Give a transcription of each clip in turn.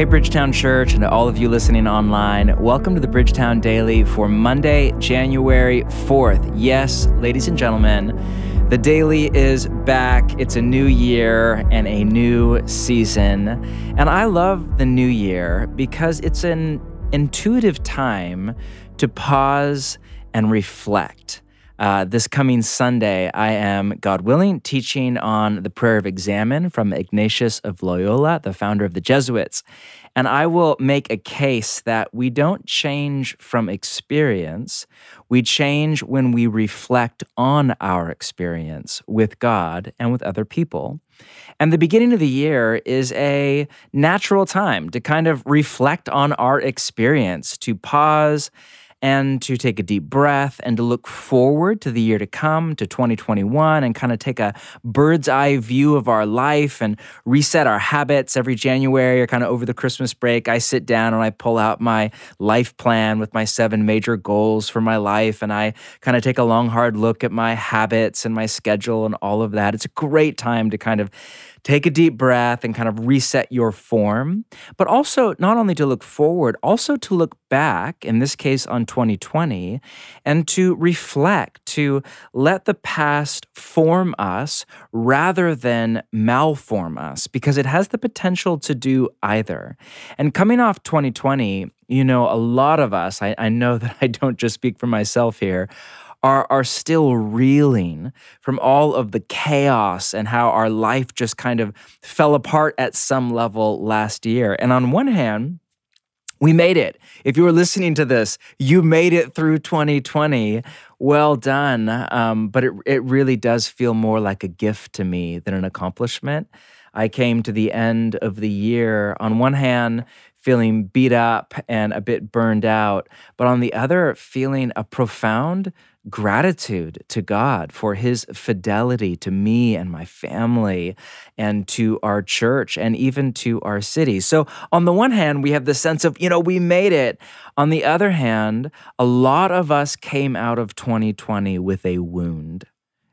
Hey, Bridgetown Church, and to all of you listening online, welcome to the Bridgetown Daily for Monday, January 4th. Yes, ladies and gentlemen, the Daily is back. It's a new year and a new season. And I love the new year because it's an intuitive time to pause and reflect. Uh, this coming Sunday, I am, God willing, teaching on the prayer of examen from Ignatius of Loyola, the founder of the Jesuits. And I will make a case that we don't change from experience, we change when we reflect on our experience with God and with other people. And the beginning of the year is a natural time to kind of reflect on our experience, to pause and to take a deep breath and to look forward to the year to come, to 2021, and kind of take a bird's eye view of our life and reset our habits every January or kind of over the Christmas break. I sit down and I pull out my life plan with my seven major goals for my life, and I kind of take a long, hard look at my habits and my schedule and all of that. It's a great time to kind of take a deep breath and kind of reset your form, but also not only to look forward, also to look back, in this case on 2020, and to reflect, to let the past form us rather than malform us, because it has the potential to do either. And coming off 2020, you know, a lot of us, I, I know that I don't just speak for myself here, are, are still reeling from all of the chaos and how our life just kind of fell apart at some level last year. And on one hand, we made it. If you were listening to this, you made it through 2020. Well done. Um, but it, it really does feel more like a gift to me than an accomplishment. I came to the end of the year, on one hand, feeling beat up and a bit burned out, but on the other, feeling a profound gratitude to God for his fidelity to me and my family and to our church and even to our city. So, on the one hand, we have the sense of, you know, we made it. On the other hand, a lot of us came out of 2020 with a wound.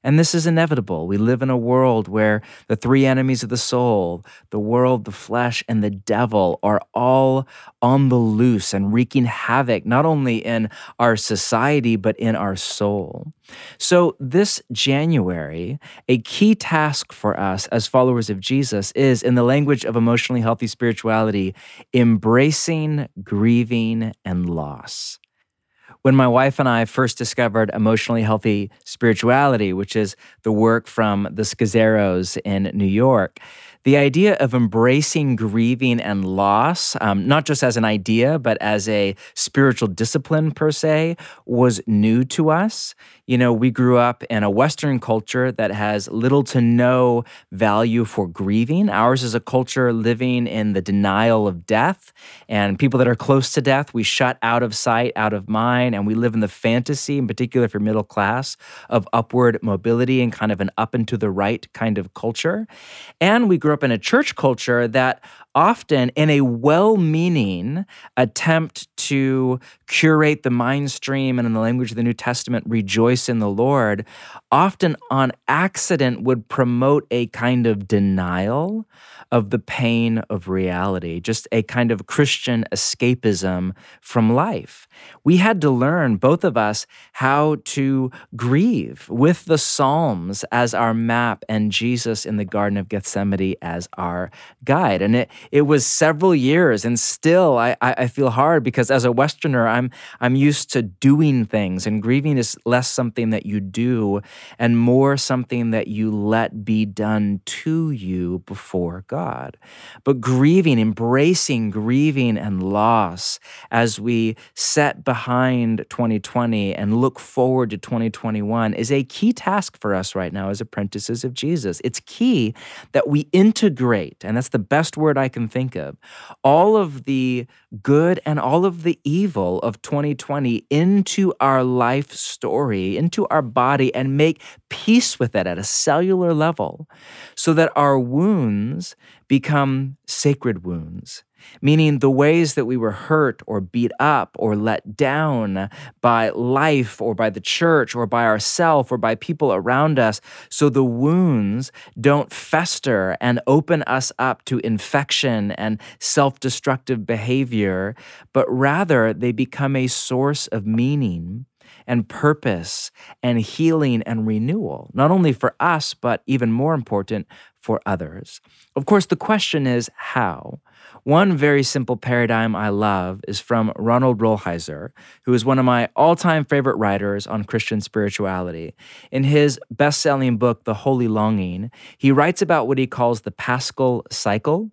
And this is inevitable. We live in a world where the three enemies of the soul, the world, the flesh, and the devil, are all on the loose and wreaking havoc, not only in our society, but in our soul. So, this January, a key task for us as followers of Jesus is, in the language of emotionally healthy spirituality, embracing grieving and loss when my wife and I first discovered emotionally healthy spirituality, which is the work from the Scazzeros in New York, the idea of embracing grieving and loss, um, not just as an idea, but as a spiritual discipline per se, was new to us. You know, we grew up in a Western culture that has little to no value for grieving. Ours is a culture living in the denial of death, and people that are close to death, we shut out of sight, out of mind, and we live in the fantasy, in particular for middle class, of upward mobility and kind of an up and to the right kind of culture. And we grew up in a church culture that often, in a well meaning attempt to curate the mind stream and, in the language of the New Testament, rejoice in the Lord, often on accident would promote a kind of denial of the pain of reality, just a kind of Christian escapism from life. We had to learn, both of us, how to grieve with the Psalms as our map and Jesus in the Garden of Gethsemane as our guide. And it, it was several years, and still I, I feel hard because as a Westerner, I'm, I'm used to doing things, and grieving is less something that you do and more something that you let be done to you before God. But grieving, embracing grieving and loss as we set behind 2020 and look forward to 2021 is a key task for us right now as apprentices of Jesus. It's key that we integrate, and that's the best word I can think of, all of the good and all of the evil of 2020 into our life story, into our body, and make peace with it at a cellular level so that our wounds become sacred wounds meaning the ways that we were hurt or beat up or let down by life or by the church or by ourselves or by people around us, so the wounds don't fester and open us up to infection and self destructive behavior, but rather they become a source of meaning and purpose and healing and renewal, not only for us, but even more important, for others. Of course, the question is how? One very simple paradigm I love is from Ronald Rolheiser, who is one of my all time favorite writers on Christian spirituality. In his best selling book, The Holy Longing, he writes about what he calls the Paschal cycle.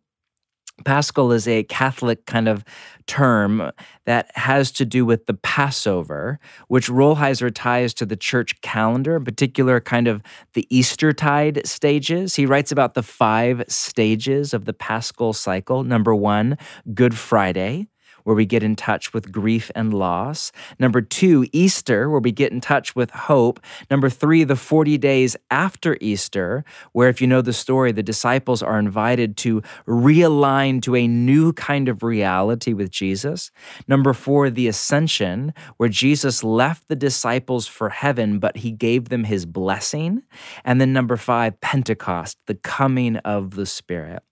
Paschal is a Catholic kind of term that has to do with the Passover, which Rolheiser ties to the church calendar, in particular, kind of the Eastertide stages. He writes about the five stages of the Paschal cycle. Number one, Good Friday where we get in touch with grief and loss. Number two, Easter, where we get in touch with hope. Number three, the 40 days after Easter, where if you know the story, the disciples are invited to realign to a new kind of reality with Jesus. Number four, the ascension, where Jesus left the disciples for heaven, but he gave them his blessing. And then number five, Pentecost, the coming of the Spirit.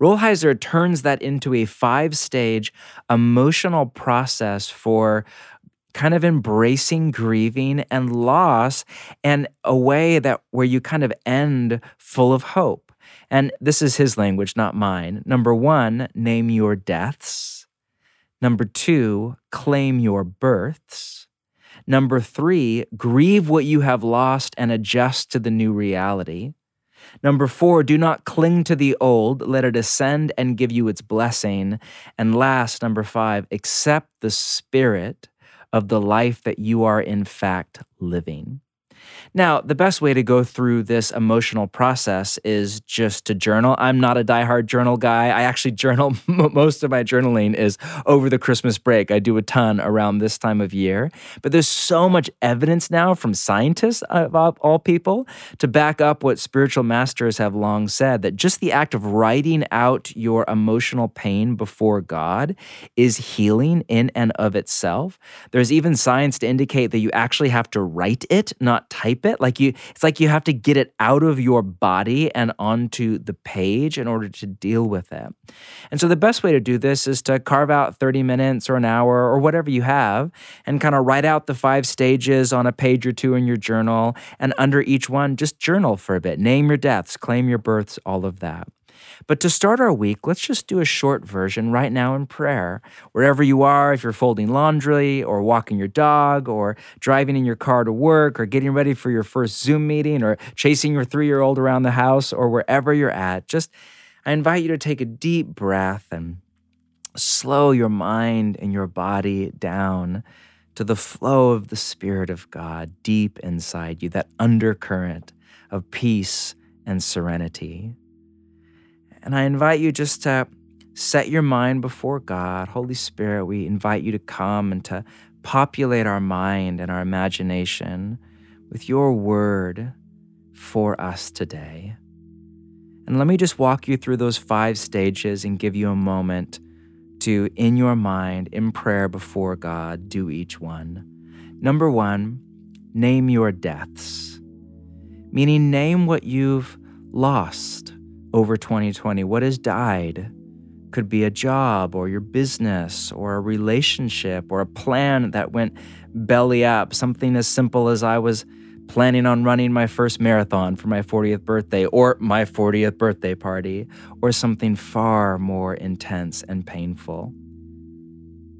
Rolheiser turns that into a five stage emotional process for kind of embracing grieving and loss and a way that where you kind of end full of hope. And this is his language, not mine. Number one, name your deaths. Number two, claim your births. Number three, grieve what you have lost and adjust to the new reality. Number four, do not cling to the old, let it ascend and give you its blessing. And last, number five, accept the spirit of the life that you are in fact living. Now, the best way to go through this emotional process is just to journal. I'm not a diehard journal guy. I actually journal, most of my journaling is over the Christmas break. I do a ton around this time of year. But there's so much evidence now from scientists, uh, of all people, to back up what spiritual masters have long said that just the act of writing out your emotional pain before God is healing in and of itself. There's even science to indicate that you actually have to write it, not type it. Like you, it's like you have to get it out of your body and onto the page in order to deal with it. And so the best way to do this is to carve out 30 minutes or an hour or whatever you have and kind of write out the five stages on a page or two in your journal. And under each one, just journal for a bit. Name your deaths, claim your births, all of that. But to start our week, let's just do a short version right now in prayer. Wherever you are, if you're folding laundry or walking your dog or driving in your car to work or getting ready for your first Zoom meeting or chasing your three year old around the house or wherever you're at, just I invite you to take a deep breath and slow your mind and your body down to the flow of the Spirit of God deep inside you, that undercurrent of peace and serenity. And I invite you just to set your mind before God. Holy Spirit, we invite you to come and to populate our mind and our imagination with your word for us today. And let me just walk you through those five stages and give you a moment to, in your mind, in prayer before God, do each one. Number one, name your deaths, meaning name what you've lost over 2020? What has died? Could be a job or your business or a relationship or a plan that went belly up. Something as simple as I was planning on running my first marathon for my 40th birthday or my 40th birthday party or something far more intense and painful.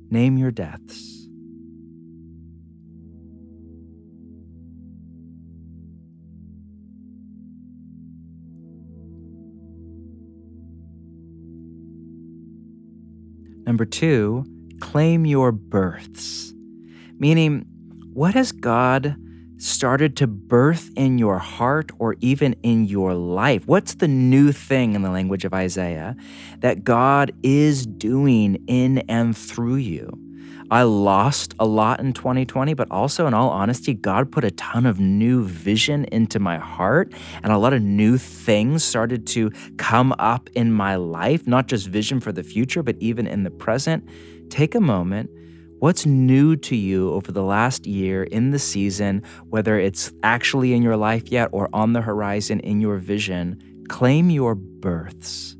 Name your deaths. Number two, claim your births, meaning, what has God started to birth in your heart or even in your life? What's the new thing in the language of Isaiah that God is doing in and through you? I lost a lot in 2020, but also, in all honesty, God put a ton of new vision into my heart, and a lot of new things started to come up in my life, not just vision for the future, but even in the present. Take a moment. What's new to you over the last year in the season, whether it's actually in your life yet or on the horizon in your vision? Claim your births.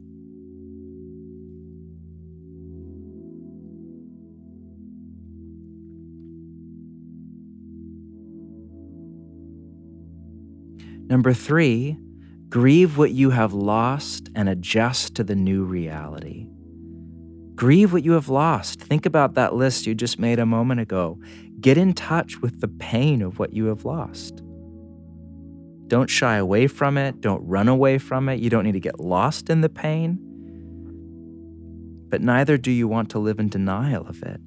Number three, grieve what you have lost and adjust to the new reality. Grieve what you have lost. Think about that list you just made a moment ago. Get in touch with the pain of what you have lost. Don't shy away from it. Don't run away from it. You don't need to get lost in the pain. But neither do you want to live in denial of it.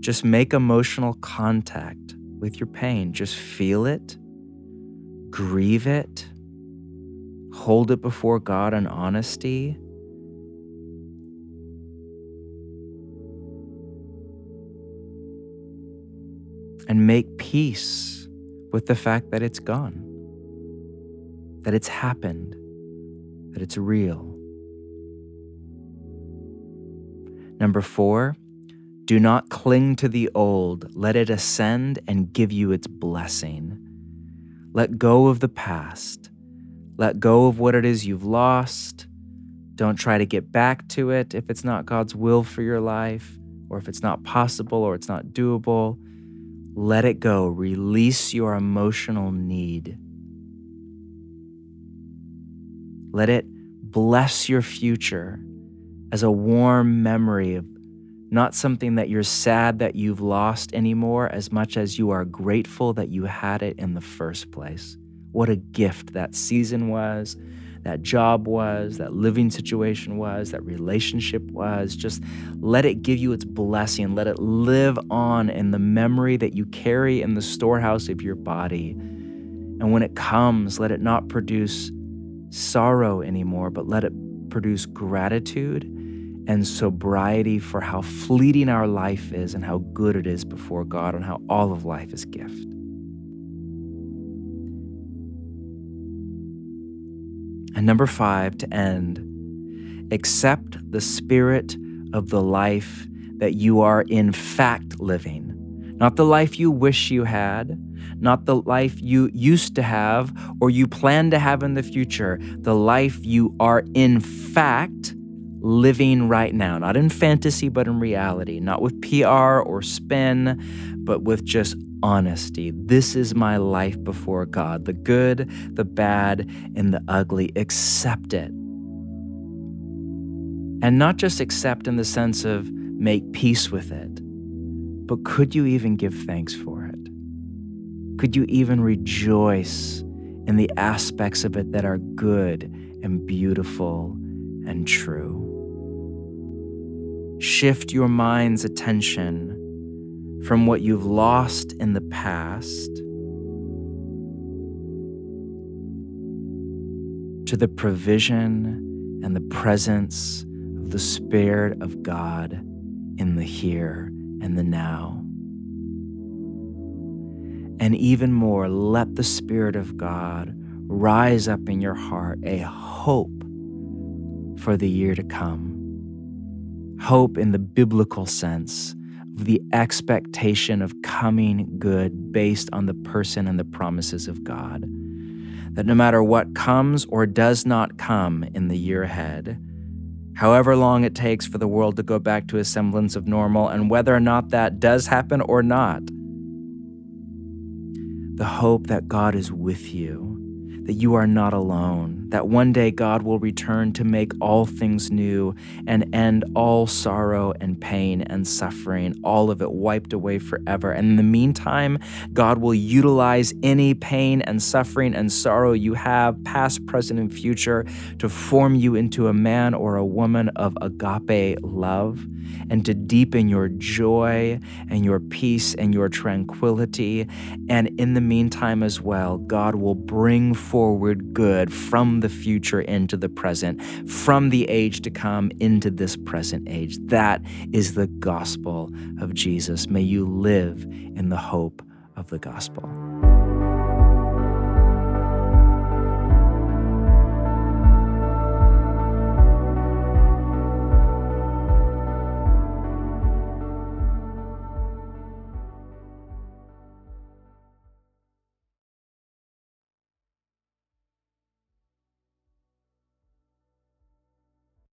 Just make emotional contact with your pain. Just feel it grieve it, hold it before God in honesty. And make peace with the fact that it's gone, that it's happened, that it's real. Number four, do not cling to the old. Let it ascend and give you its blessing. Let go of the past. Let go of what it is you've lost. Don't try to get back to it if it's not God's will for your life, or if it's not possible or it's not doable. Let it go. Release your emotional need. Let it bless your future as a warm memory of not something that you're sad that you've lost anymore, as much as you are grateful that you had it in the first place. What a gift that season was, that job was, that living situation was, that relationship was. Just let it give you its blessing. Let it live on in the memory that you carry in the storehouse of your body. And when it comes, let it not produce sorrow anymore, but let it produce gratitude and sobriety for how fleeting our life is and how good it is before God and how all of life is gift. And number five, to end, accept the spirit of the life that you are in fact living. Not the life you wish you had, not the life you used to have or you plan to have in the future, the life you are in fact living right now, not in fantasy, but in reality, not with PR or spin, but with just honesty. This is my life before God the good, the bad, and the ugly. Accept it. And not just accept in the sense of make peace with it, but could you even give thanks for it? Could you even rejoice in the aspects of it that are good and beautiful and true? Shift your mind's attention from what you've lost in the past to the provision and the presence of the Spirit of God in the here and the now. And even more, let the Spirit of God rise up in your heart a hope for the year to come hope in the biblical sense of the expectation of coming good based on the person and the promises of God. That no matter what comes or does not come in the year ahead, however long it takes for the world to go back to a semblance of normal, and whether or not that does happen or not, the hope that God is with you, that you are not alone, that one day God will return to make all things new and end all sorrow and pain and suffering, all of it wiped away forever. And in the meantime, God will utilize any pain and suffering and sorrow you have, past, present, and future, to form you into a man or a woman of agape love and to deepen your joy and your peace and your tranquility. And in the meantime, as well, God will bring forward good from the future into the present, from the age to come into this present age. That is the gospel of Jesus. May you live in the hope of the gospel.